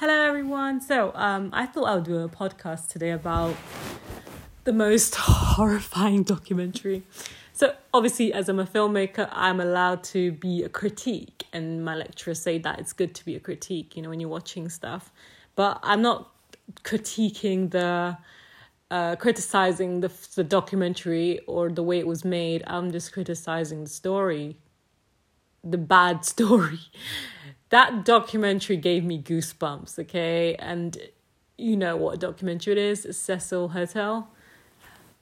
Hello, everyone. So, um, I thought I would do a podcast today about the most horrifying documentary. So, obviously, as I'm a filmmaker, I'm allowed to be a critique, and my lecturers say that it's good to be a critique, you know, when you're watching stuff. But I'm not critiquing the, uh, criticizing the the documentary or the way it was made. I'm just criticizing the story, the bad story that documentary gave me goosebumps, okay? And you know what documentary it is Cecil Hotel.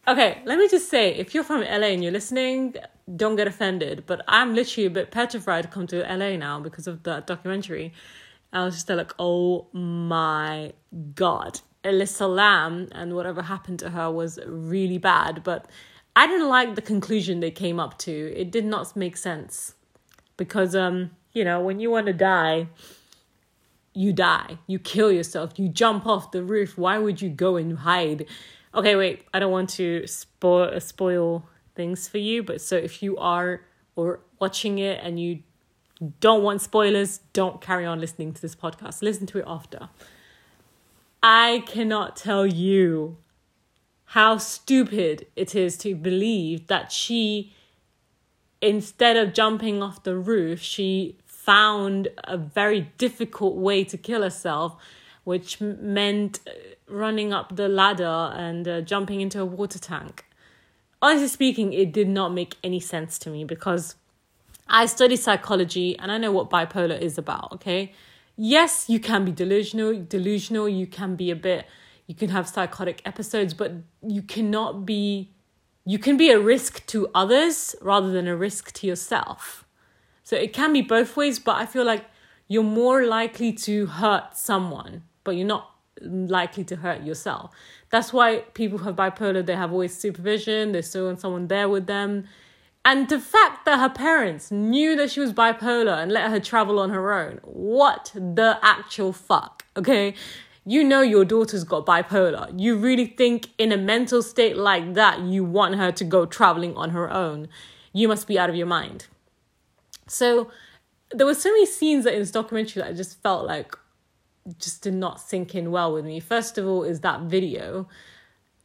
Okay, let me just say if you're from LA and you're listening, don't get offended, but I'm literally a bit petrified to come to LA now because of that documentary. I was just like, oh my god. Elisa Lam and whatever happened to her was really bad, but I didn't like the conclusion they came up to. It did not make sense because um you know, when you want to die, you die. You kill yourself. You jump off the roof. Why would you go and hide? Okay, wait. I don't want to spoil spoil things for you, but so if you are or watching it and you don't want spoilers, don't carry on listening to this podcast. Listen to it after. I cannot tell you how stupid it is to believe that she instead of jumping off the roof, she found a very difficult way to kill herself, which meant uh, running up the ladder and uh, jumping into a water tank. Honestly speaking, it did not make any sense to me because I study psychology and I know what bipolar is about, okay? Yes, you can be delusional, delusional, you can be a bit you can have psychotic episodes, but you cannot be you can be a risk to others rather than a risk to yourself. So it can be both ways, but I feel like you're more likely to hurt someone, but you're not likely to hurt yourself. That's why people who have bipolar, they have always supervision, there's still someone there with them. And the fact that her parents knew that she was bipolar and let her travel on her own, what the actual fuck, okay? You know your daughter's got bipolar. You really think in a mental state like that, you want her to go traveling on her own. You must be out of your mind. So there were so many scenes that in this documentary that I just felt like just did not sink in well with me. First of all, is that video.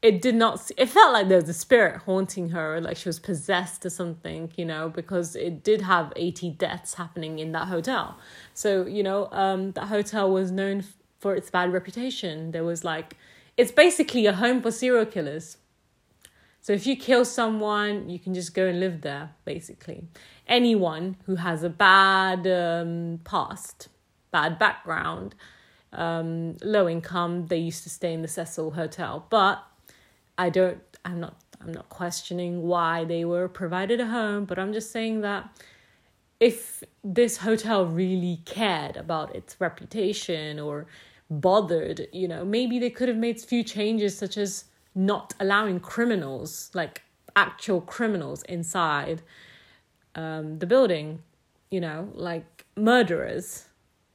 It did not. It felt like there was a spirit haunting her, like she was possessed or something, you know, because it did have eighty deaths happening in that hotel. So you know, um, that hotel was known for its bad reputation. There was like, it's basically a home for serial killers. So if you kill someone, you can just go and live there, basically. Anyone who has a bad um, past, bad background, um, low income, they used to stay in the Cecil Hotel. But I don't, I'm not, I'm not questioning why they were provided a home, but I'm just saying that if this hotel really cared about its reputation or bothered, you know, maybe they could have made a few changes such as not allowing criminals, like actual criminals, inside um, the building, you know, like murderers.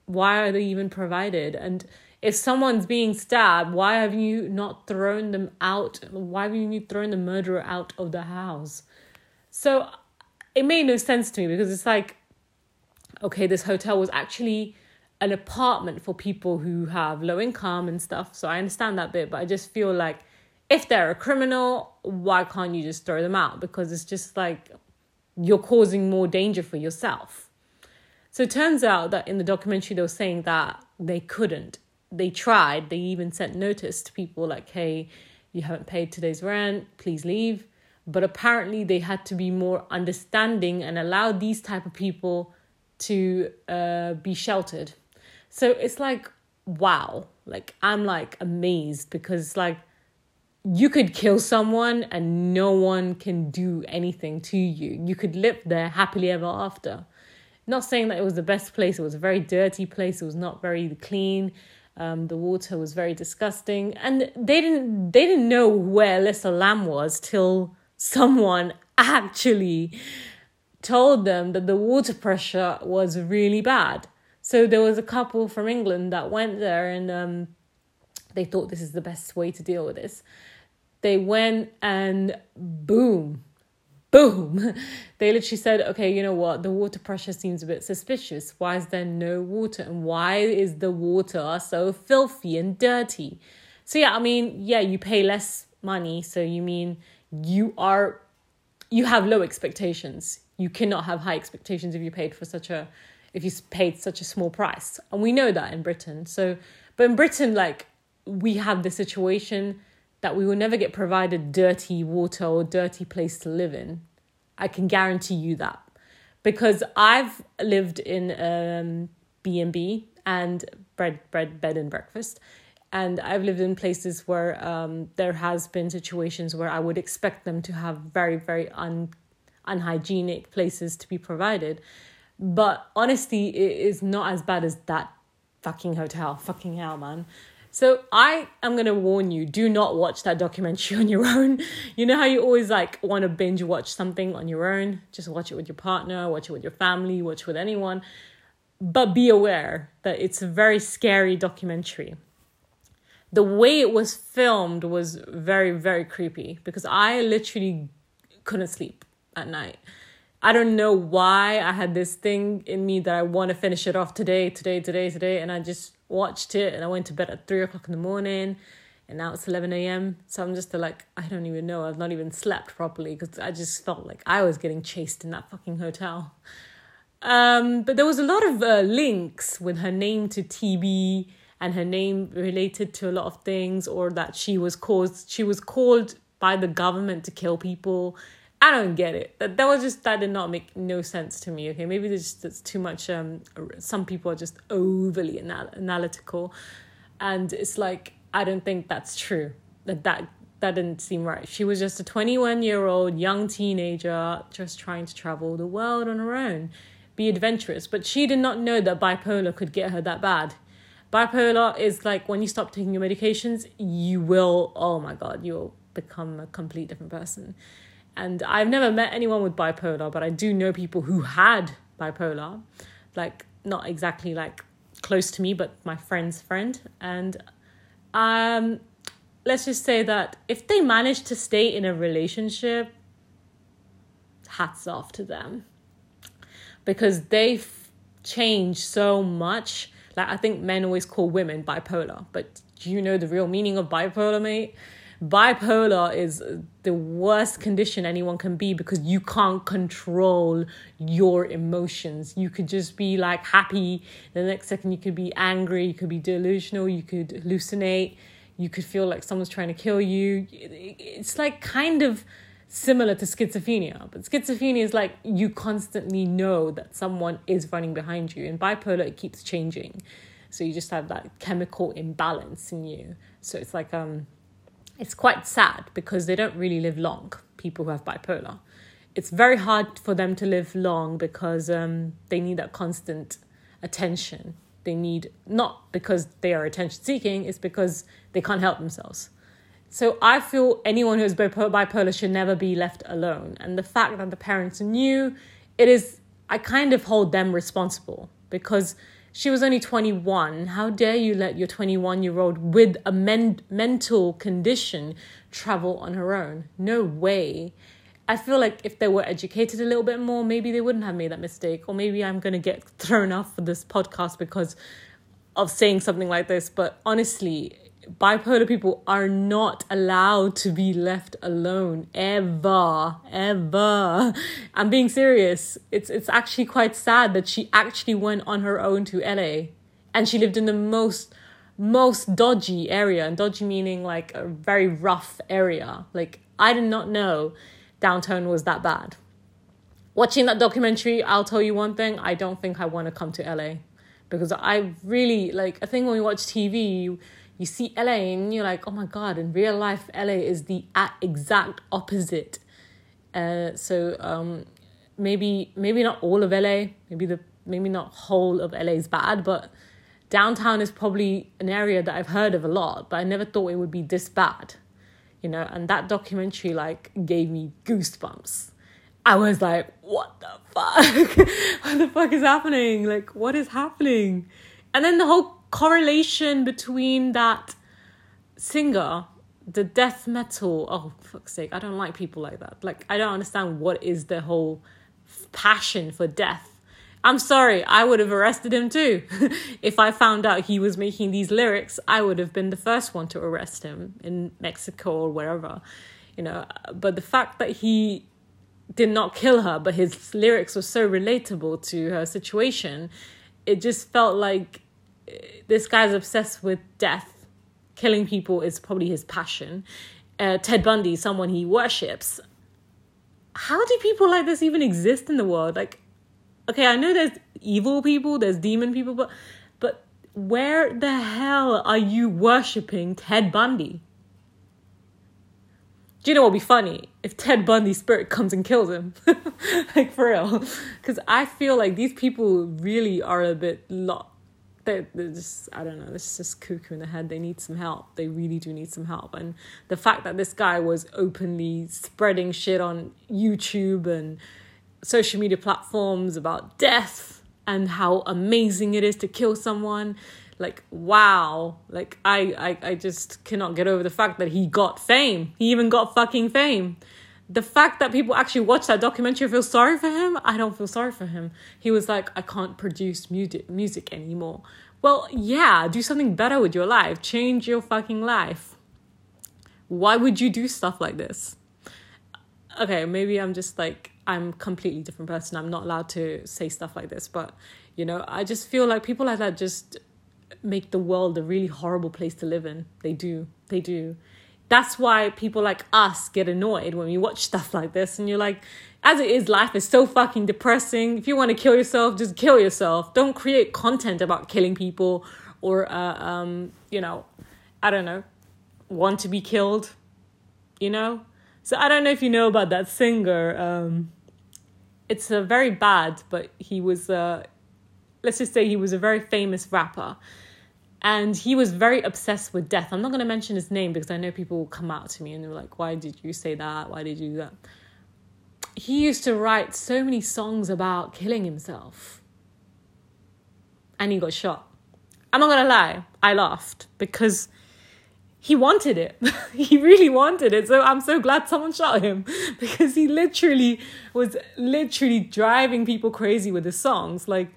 Why are they even provided? And if someone's being stabbed, why have you not thrown them out? Why have you thrown the murderer out of the house? So it made no sense to me because it's like, okay, this hotel was actually an apartment for people who have low income and stuff. So I understand that bit, but I just feel like if they're a criminal, why can't you just throw them out? Because it's just like you're causing more danger for yourself. So it turns out that in the documentary, they were saying that they couldn't. They tried, they even sent notice to people like, hey, you haven't paid today's rent, please leave. But apparently, they had to be more understanding and allow these type of people to uh, be sheltered. So it's like, wow, like I'm like amazed because like you could kill someone and no one can do anything to you. You could live there happily ever after. Not saying that it was the best place, it was a very dirty place, it was not very clean. Um, the water was very disgusting, and they didn't they didn't know where Elisa Lam was till someone actually told them that the water pressure was really bad. So there was a couple from England that went there, and um, they thought this is the best way to deal with this they went and boom, boom. They literally said, okay, you know what? The water pressure seems a bit suspicious. Why is there no water? And why is the water so filthy and dirty? So, yeah, I mean, yeah, you pay less money. So, you mean you are, you have low expectations. You cannot have high expectations if you paid for such a, if you paid such a small price. And we know that in Britain. So, but in Britain, like, we have the situation that we will never get provided dirty water or dirty place to live in. I can guarantee you that because I've lived in um, B and B and bread, bread, bed and breakfast, and I've lived in places where um, there has been situations where I would expect them to have very, very un, unhygienic places to be provided, but honestly, it is not as bad as that fucking hotel. Fucking hell, man. So I am gonna warn you: do not watch that documentary on your own. You know how you always like want to binge watch something on your own? Just watch it with your partner, watch it with your family, watch it with anyone. But be aware that it's a very scary documentary. The way it was filmed was very, very creepy because I literally couldn't sleep at night. I don't know why I had this thing in me that I want to finish it off today, today, today, today, and I just watched it and I went to bed at three o'clock in the morning and now it's 11 a.m. So I'm just like, I don't even know. I've not even slept properly because I just felt like I was getting chased in that fucking hotel. Um, but there was a lot of uh, links with her name to TB and her name related to a lot of things, or that she was caused, she was called by the government to kill people I don't get it. That that was just that did not make no sense to me. Okay, maybe there's just it's too much. Um, some people are just overly anal- analytical, and it's like I don't think that's true. That that that didn't seem right. She was just a 21 year old young teenager just trying to travel the world on her own, be adventurous. But she did not know that bipolar could get her that bad. Bipolar is like when you stop taking your medications, you will, oh my God, you'll become a complete different person. And I've never met anyone with bipolar, but I do know people who had bipolar, like not exactly like close to me, but my friend's friend. And um, let's just say that if they manage to stay in a relationship, hats off to them because they've changed so much. Like I think men always call women bipolar, but do you know the real meaning of bipolar, mate? Bipolar is the worst condition anyone can be because you can't control your emotions. You could just be like happy, the next second you could be angry, you could be delusional, you could hallucinate, you could feel like someone's trying to kill you. It's like kind of similar to schizophrenia, but schizophrenia is like you constantly know that someone is running behind you, and bipolar it keeps changing. So you just have that chemical imbalance in you. So it's like um it's quite sad because they don't really live long, people who have bipolar. It's very hard for them to live long because um, they need that constant attention. They need, not because they are attention seeking, it's because they can't help themselves. So I feel anyone who is bipolar should never be left alone. And the fact that the parents knew, it is, I kind of hold them responsible because she was only 21. How dare you let your 21 year old with a men- mental condition travel on her own? No way. I feel like if they were educated a little bit more, maybe they wouldn't have made that mistake. Or maybe I'm going to get thrown off for this podcast because of saying something like this. But honestly, bipolar people are not allowed to be left alone ever ever. I'm being serious it's it's actually quite sad that she actually went on her own to la and she lived in the most most dodgy area. And dodgy meaning like a very rough area. Like i did not know downtown was that bad. Watching that documentary i'll tell you one thing i don't think i want to come to la because i really like i think when we watch tv you see LA and you're like, oh my God, in real life, LA is the exact opposite. Uh, so um, maybe maybe not all of LA, maybe the maybe not whole of LA is bad, but downtown is probably an area that I've heard of a lot, but I never thought it would be this bad. You know, and that documentary like gave me goosebumps. I was like, what the fuck? what the fuck is happening? Like, what is happening? And then the whole correlation between that singer the death metal. Oh, fuck's sake! I don't like people like that. Like I don't understand what is the whole passion for death. I'm sorry, I would have arrested him too. if I found out he was making these lyrics, I would have been the first one to arrest him in Mexico or wherever, you know. But the fact that he did not kill her, but his lyrics were so relatable to her situation, it just felt like this guy's obsessed with death. Killing people is probably his passion. Uh, Ted Bundy, someone he worships. How do people like this even exist in the world? Like, okay, I know there's evil people, there's demon people, but but where the hell are you worshipping Ted Bundy? Do you know what'd be funny? If Ted Bundy's spirit comes and kills him. like for real. Because I feel like these people really are a bit lot they're, just I don't know, it's just cuckoo in the head. They need some help. They really do need some help. And the fact that this guy was openly spreading shit on YouTube and social media platforms about death and how amazing it is to kill someone like wow like I, I i just cannot get over the fact that he got fame he even got fucking fame the fact that people actually watch that documentary feel sorry for him i don't feel sorry for him he was like i can't produce music music anymore well yeah do something better with your life change your fucking life why would you do stuff like this okay maybe i'm just like I'm completely different person. I'm not allowed to say stuff like this, but you know, I just feel like people like that just make the world a really horrible place to live in. They do. They do. That's why people like us get annoyed when we watch stuff like this and you're like, as it is, life is so fucking depressing. If you want to kill yourself, just kill yourself. Don't create content about killing people or, uh, um, you know, I don't know, want to be killed, you know? So I don't know if you know about that singer. Um, it's a very bad, but he was, uh, let's just say he was a very famous rapper. And he was very obsessed with death. I'm not going to mention his name because I know people will come out to me and they're like, why did you say that? Why did you do that? He used to write so many songs about killing himself. And he got shot. I'm not going to lie, I laughed because he wanted it. he really wanted it. So I'm so glad someone shot him because he literally was literally driving people crazy with his songs. Like,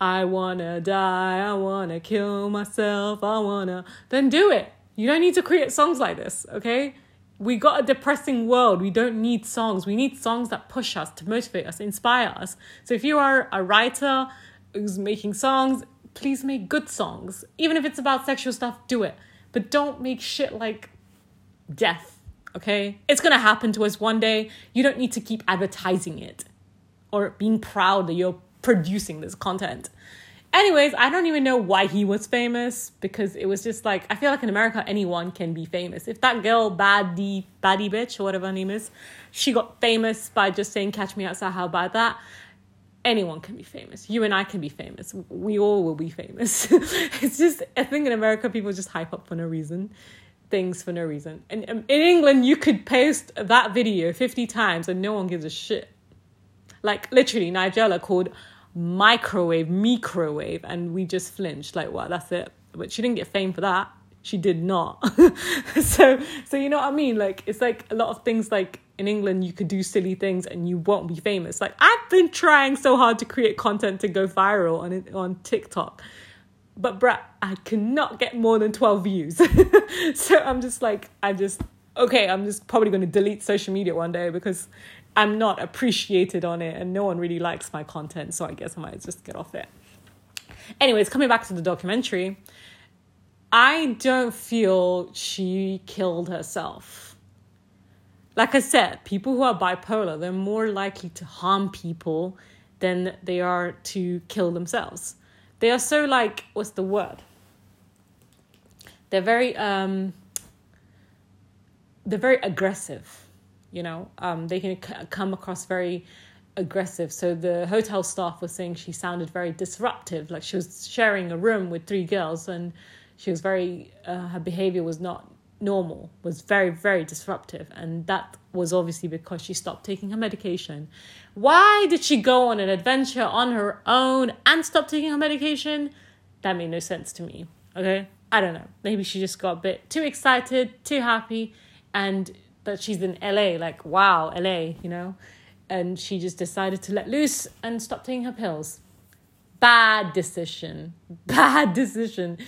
I wanna die, I wanna kill myself, I wanna. Then do it. You don't need to create songs like this, okay? We got a depressing world. We don't need songs. We need songs that push us, to motivate us, inspire us. So if you are a writer who's making songs, please make good songs. Even if it's about sexual stuff, do it but don't make shit like death, okay? It's gonna happen to us one day. You don't need to keep advertising it or being proud that you're producing this content. Anyways, I don't even know why he was famous because it was just like I feel like in America anyone can be famous. If that girl Baddie Baddie bitch or whatever her name is, she got famous by just saying "Catch me outside," how about that? anyone can be famous. You and I can be famous. We all will be famous. it's just, I think in America, people just hype up for no reason, things for no reason. And um, in England, you could post that video 50 times and no one gives a shit. Like literally, Nigella called microwave, microwave, and we just flinched. Like, wow, that's it. But she didn't get fame for that. She did not. so, so you know what I mean? Like, it's like a lot of things like in England, you could do silly things and you won't be famous. Like I've been trying so hard to create content to go viral on on TikTok, but bruh, I cannot get more than twelve views. so I'm just like, I'm just okay. I'm just probably going to delete social media one day because I'm not appreciated on it and no one really likes my content. So I guess I might just get off it. Anyways, coming back to the documentary, I don't feel she killed herself like I said, people who are bipolar, they're more likely to harm people than they are to kill themselves. They are so like, what's the word? They're very um they're very aggressive, you know. Um they can c- come across very aggressive. So the hotel staff was saying she sounded very disruptive, like she was sharing a room with three girls and she was very uh, her behavior was not normal was very very disruptive and that was obviously because she stopped taking her medication why did she go on an adventure on her own and stop taking her medication that made no sense to me okay I don't know. Maybe she just got a bit too excited, too happy, and that she's in LA, like, wow, LA, you know? And she just decided to let loose and stop taking her pills. Bad decision. Bad decision.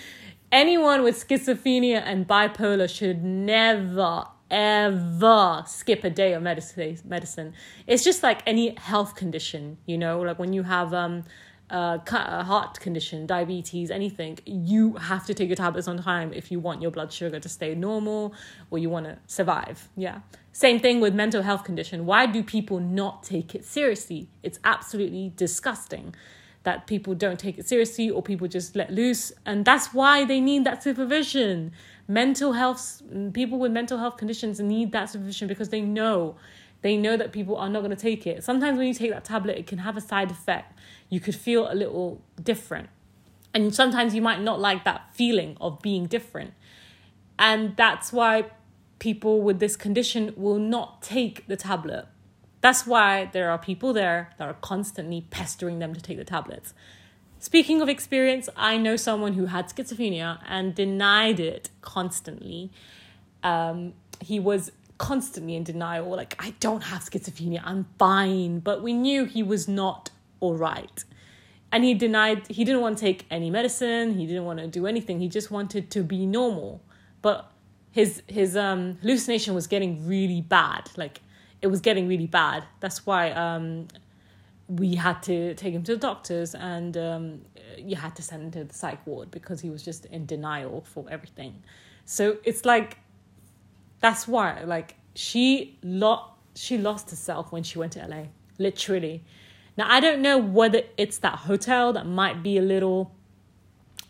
Anyone with schizophrenia and bipolar should never, ever skip a day of medicine. It's just like any health condition, you know, like when you have um, uh, heart condition, diabetes, anything, you have to take your tablets on time if you want your blood sugar to stay normal or you want to survive. Yeah. Same thing with mental health condition. Why do people not take it seriously? It's absolutely disgusting that people don't take it seriously or people just let loose. And that's why they need that supervision. Mental health, people with mental health conditions need that supervision because they know. They know that people are not going to take it. Sometimes when you take that tablet, it can have a side effect. You could feel a little different. And sometimes you might not like that feeling of being different. And that's why people with this condition will not take the tablet that's why there are people there that are constantly pestering them to take the tablets. Speaking of experience, I know someone who had schizophrenia and denied it constantly. Um, he was constantly in denial, like, I don't have schizophrenia, I'm fine. But we knew he was not all right. And he denied, he didn't want to take any medicine, he didn't want to do anything, he just wanted to be normal. But his his um hallucination was getting really bad. Like it was getting really bad. That's why um, we had to take him to the doctors and um, you had to send him to the psych ward because he was just in denial for everything. So it's like that's why like she lost she lost herself when she went to LA, literally. Now I don't know whether it's that hotel that might be a little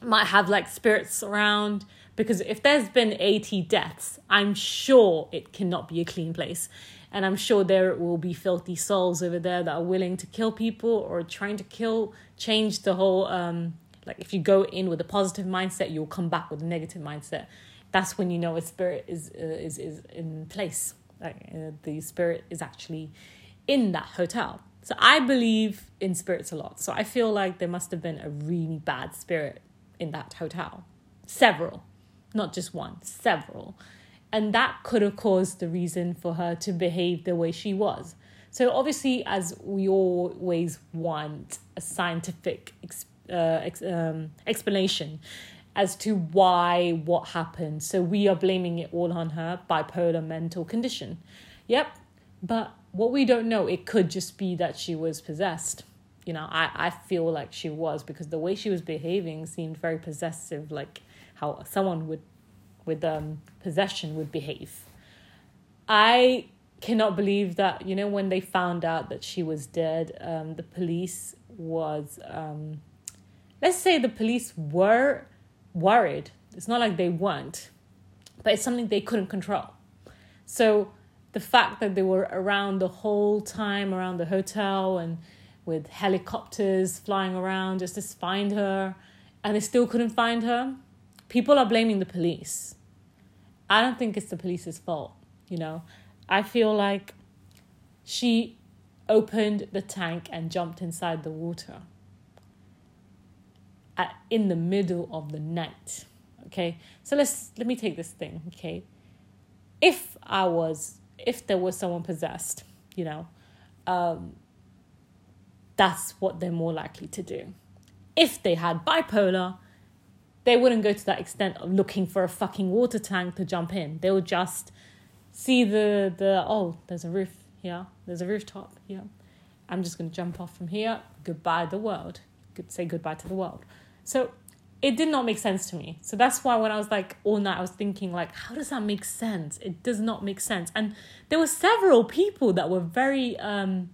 might have like spirits around because if there's been 80 deaths, I'm sure it cannot be a clean place. And I'm sure there will be filthy souls over there that are willing to kill people or trying to kill, change the whole. Um, like if you go in with a positive mindset, you'll come back with a negative mindset. That's when you know a spirit is uh, is is in place. Like uh, the spirit is actually in that hotel. So I believe in spirits a lot. So I feel like there must have been a really bad spirit in that hotel. Several, not just one, several and that could have caused the reason for her to behave the way she was. So, obviously, as we always want a scientific uh, ex- um, explanation as to why what happened. So, we are blaming it all on her bipolar mental condition. Yep. But what we don't know, it could just be that she was possessed. You know, I, I feel like she was because the way she was behaving seemed very possessive, like how someone would with um, possession would behave. I cannot believe that, you know, when they found out that she was dead, um, the police was, um, let's say the police were worried. It's not like they weren't, but it's something they couldn't control. So the fact that they were around the whole time around the hotel and with helicopters flying around just to find her and they still couldn't find her people are blaming the police. I don't think it's the police's fault, you know. I feel like she opened the tank and jumped inside the water at, in the middle of the night. Okay, so let's let me take this thing. Okay, if I was, if there was someone possessed, you know, um, that's what they're more likely to do. If they had bipolar, they wouldn't go to that extent of looking for a fucking water tank to jump in. They would just see the the oh, there's a roof here, there's a rooftop here. I'm just gonna jump off from here. Goodbye the world. Could say goodbye to the world. So it did not make sense to me. So that's why when I was like all night, I was thinking like, how does that make sense? It does not make sense. And there were several people that were very um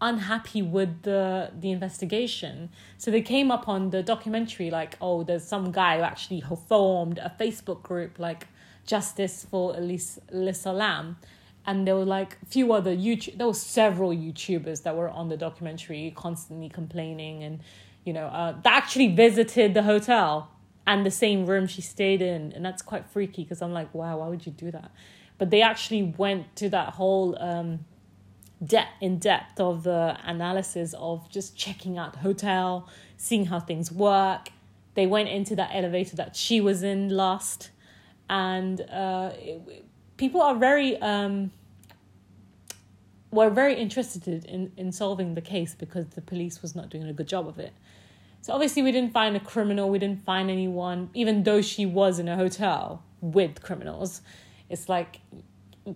unhappy with the the investigation so they came up on the documentary like oh there's some guy who actually formed a facebook group like justice for elise Elisa Lam and there were like a few other youtube there were several youtubers that were on the documentary constantly complaining and you know uh, they actually visited the hotel and the same room she stayed in and that's quite freaky because i'm like wow why would you do that but they actually went to that whole um depth in depth of the analysis of just checking out the hotel, seeing how things work. they went into that elevator that she was in last, and uh, it, people are very um, were very interested in in solving the case because the police was not doing a good job of it. So obviously we didn't find a criminal, we didn't find anyone, even though she was in a hotel with criminals. It's like,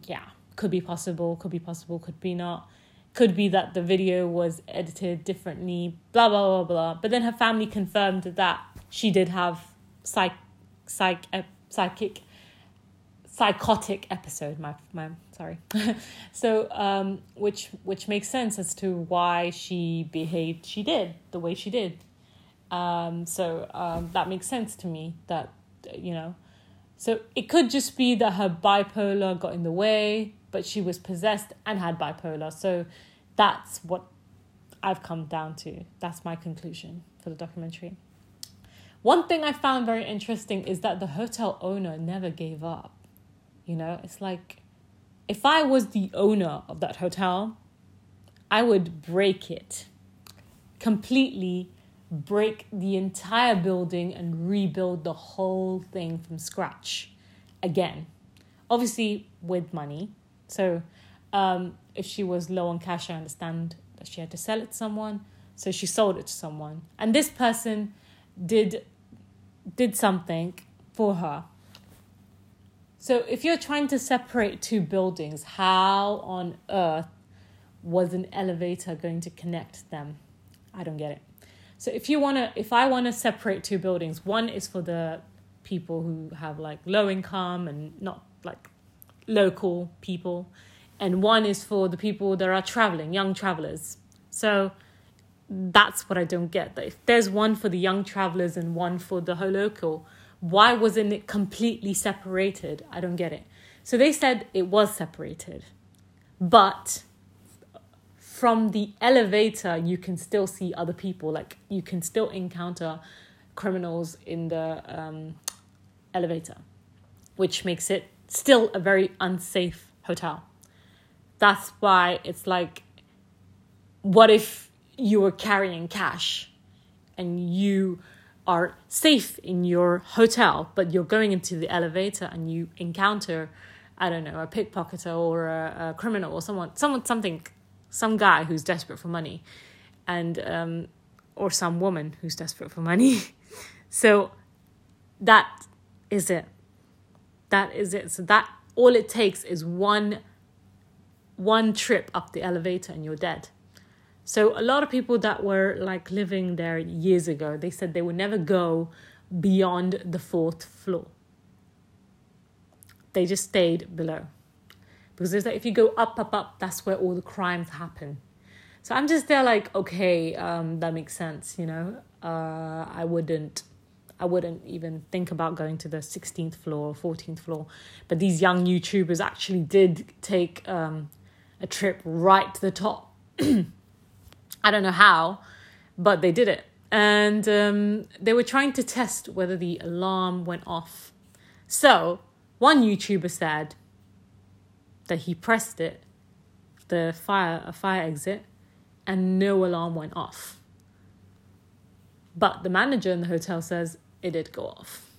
yeah, could be possible, could be possible, could be not. Could be that the video was edited differently, blah blah blah blah. But then her family confirmed that she did have psych, psych, uh, psychic, psychotic episode. My my sorry. so um, which which makes sense as to why she behaved she did the way she did. Um, so um, that makes sense to me. That you know, so it could just be that her bipolar got in the way, but she was possessed and had bipolar. So that's what I've come down to. That's my conclusion for the documentary. One thing I found very interesting is that the hotel owner never gave up. You know, it's like if I was the owner of that hotel, I would break it completely, break the entire building and rebuild the whole thing from scratch again. Obviously, with money. So, um, if she was low on cash, I understand that she had to sell it to someone. So she sold it to someone, and this person did did something for her. So if you're trying to separate two buildings, how on earth was an elevator going to connect them? I don't get it. So if you want to if I want to separate two buildings, one is for the people who have like low income and not like local people and one is for the people that are traveling, young travelers. So that's what I don't get. That if there's one for the young travelers and one for the whole local, why wasn't it completely separated? I don't get it. So they said it was separated, but from the elevator you can still see other people. Like you can still encounter criminals in the um, elevator, which makes it still a very unsafe hotel. That's why it's like, what if you were carrying cash and you are safe in your hotel, but you're going into the elevator and you encounter, I don't know, a pickpocketer or a, a criminal or someone, someone, something, some guy who's desperate for money, and um, or some woman who's desperate for money. so that is it. That is it. So that all it takes is one one trip up the elevator and you're dead. So a lot of people that were like living there years ago, they said they would never go beyond the fourth floor. They just stayed below. Because there's like if you go up, up, up, that's where all the crimes happen. So I'm just there like, okay, um, that makes sense, you know. Uh, I wouldn't I wouldn't even think about going to the 16th floor or 14th floor. But these young YouTubers actually did take um, a trip right to the top. I don't know how, but they did it. And um, they were trying to test whether the alarm went off. So, one YouTuber said that he pressed it, the fire, a fire exit, and no alarm went off. But the manager in the hotel says it did go off.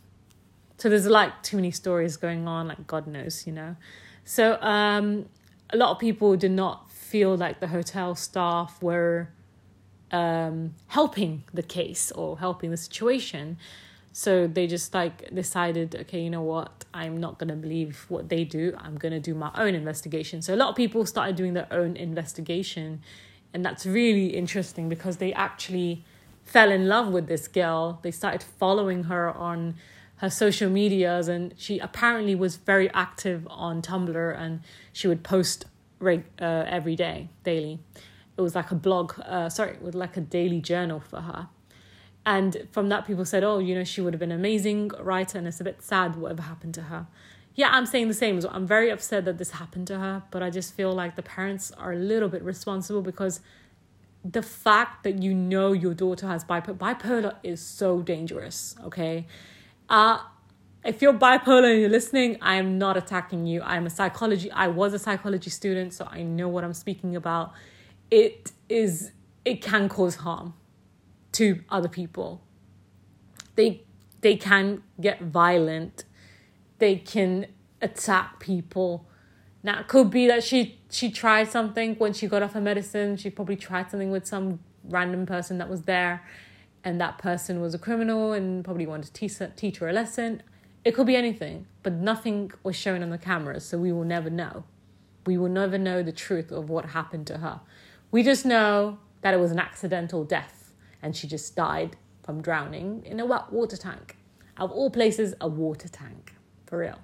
So there's like too many stories going on, like God knows, you know. So um, a lot of people did not feel like the hotel staff were um, helping the case or helping the situation. So they just like decided, okay, you know what? I'm not gonna believe what they do. I'm gonna do my own investigation. So a lot of people started doing their own investigation, and that's really interesting because they actually fell in love with this girl. They started following her on her social medias, and she apparently was very active on Tumblr, and she would post reg- uh, every day, daily. It was like a blog, uh, sorry, was like a daily journal for her. And from that, people said, "Oh, you know, she would have been an amazing writer," and it's a bit sad whatever happened to her. Yeah, I'm saying the same. I'm very upset that this happened to her, but I just feel like the parents are a little bit responsible because the fact that you know your daughter has bipolar bipolar is so dangerous okay uh if you're bipolar and you're listening i am not attacking you i'm a psychology i was a psychology student so i know what i'm speaking about it is it can cause harm to other people. They they can get violent. They can attack people. Now it could be that she she tried something when she got off her medicine. She probably tried something with some random person that was there and that person was a criminal and probably wanted to teach, teach her a lesson. It could be anything but nothing was shown on the cameras, so we will never know. We will never know the truth of what happened to her. We just know that it was an accidental death and she just died from drowning in a water tank. Of all places, a water tank, for real.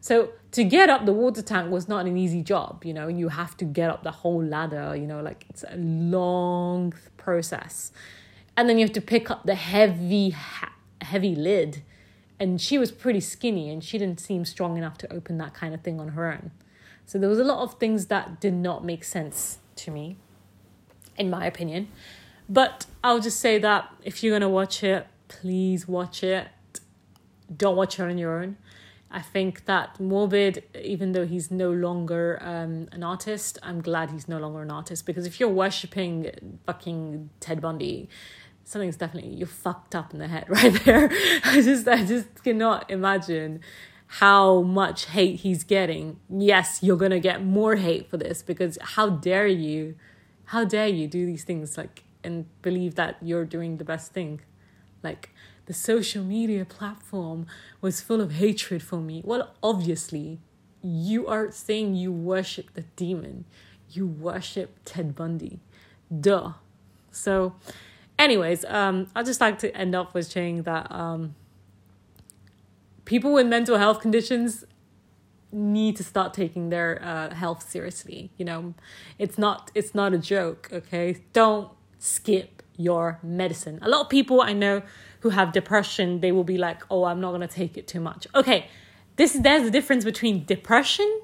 So to get up the water tank was not an easy job, you know, you have to get up the whole ladder, you know, like it's a long process. And then you have to pick up the heavy heavy lid. And she was pretty skinny and she didn't seem strong enough to open that kind of thing on her own. So there was a lot of things that did not make sense to me in my opinion. But I'll just say that if you're gonna watch it, please watch it. Don't watch it on your own. I think that Morbid, even though he's no longer um, an artist, I'm glad he's no longer an artist because if you're worshipping fucking Ted Bundy, something's definitely you're fucked up in the head right there. I just I just cannot imagine how much hate he's getting. Yes, you're gonna get more hate for this because how dare you how dare you do these things like and believe that you're doing the best thing. Like the social media platform was full of hatred for me. Well obviously you are saying you worship the demon. You worship ted bundy. Duh. So anyways um i'd just like to end off with saying that um people with mental health conditions need to start taking their uh, health seriously you know? It's not it's not a joke okay? Don't skip your medicine a lot of people i know who have depression they will be like oh i'm not going to take it too much okay this there's a difference between depression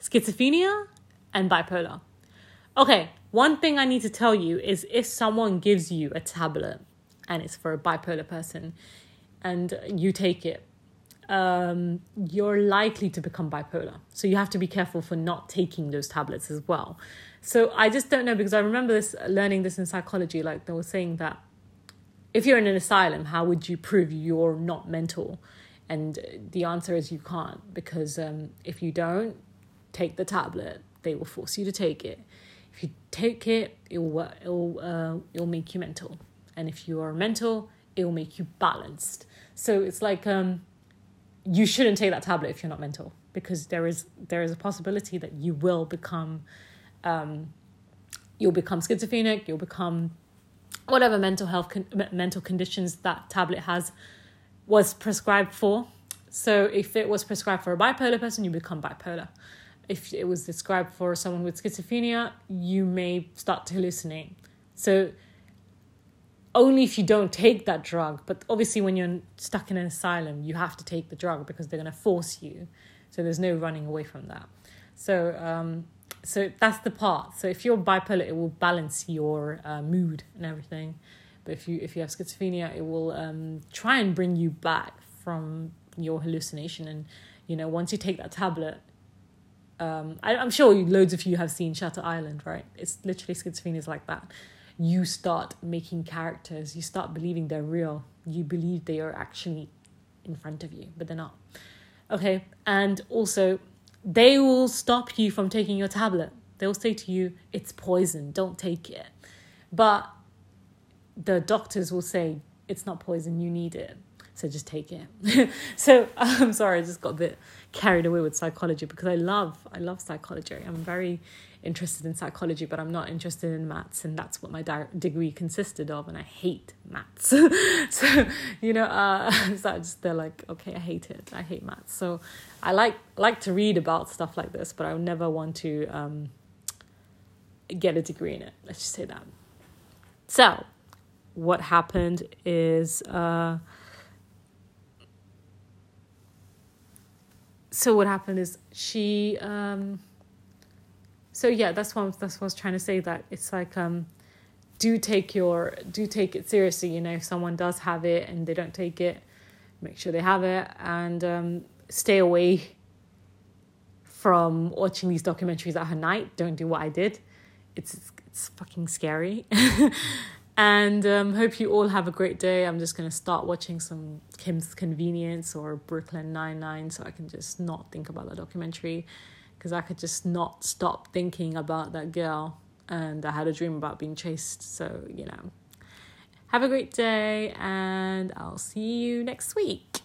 schizophrenia and bipolar okay one thing i need to tell you is if someone gives you a tablet and it's for a bipolar person and you take it um, you're likely to become bipolar. So you have to be careful for not taking those tablets as well. So I just don't know because I remember this learning this in psychology. Like they were saying that if you're in an asylum, how would you prove you're not mental? And the answer is you can't because um, if you don't take the tablet, they will force you to take it. If you take it, it will it will uh, it will make you mental, and if you are mental, it will make you balanced. So it's like um, you shouldn't take that tablet if you're not mental because there is there is a possibility that you will become um, you'll become schizophrenic you'll become whatever mental health con- mental conditions that tablet has was prescribed for so if it was prescribed for a bipolar person you become bipolar if it was prescribed for someone with schizophrenia you may start to hallucinate so only if you don't take that drug. But obviously, when you're stuck in an asylum, you have to take the drug because they're going to force you. So there's no running away from that. So um, so that's the part. So if you're bipolar, it will balance your uh, mood and everything. But if you if you have schizophrenia, it will um, try and bring you back from your hallucination. And you know, once you take that tablet, um, I, am sure loads of you have seen Shutter Island, right? It's literally schizophrenia is like that you start making characters, you start believing they're real, you believe they are actually in front of you, but they're not. Okay, and also they will stop you from taking your tablet. They'll say to you, it's poison, don't take it. But the doctors will say, it's not poison, you need it so just take it. so I'm sorry, I just got a bit carried away with psychology because I love I love psychology. I'm very interested in psychology, but I'm not interested in maths, and that's what my di- degree consisted of, and I hate maths. so you know, uh, so I just they're like, okay, I hate it. I hate maths. So I like like to read about stuff like this, but I would never want to um, get a degree in it. Let's just say that. So, what happened is. Uh, so what happened is she um so yeah that's what that's what I was trying to say that it's like um do take your do take it seriously you know if someone does have it and they don't take it make sure they have it and um stay away from watching these documentaries at her night. Don't do what I did. It's it's fucking scary And um, hope you all have a great day. I'm just gonna start watching some Kim's Convenience or Brooklyn Nine Nine, so I can just not think about that documentary, because I could just not stop thinking about that girl. And I had a dream about being chased. So you know, have a great day, and I'll see you next week.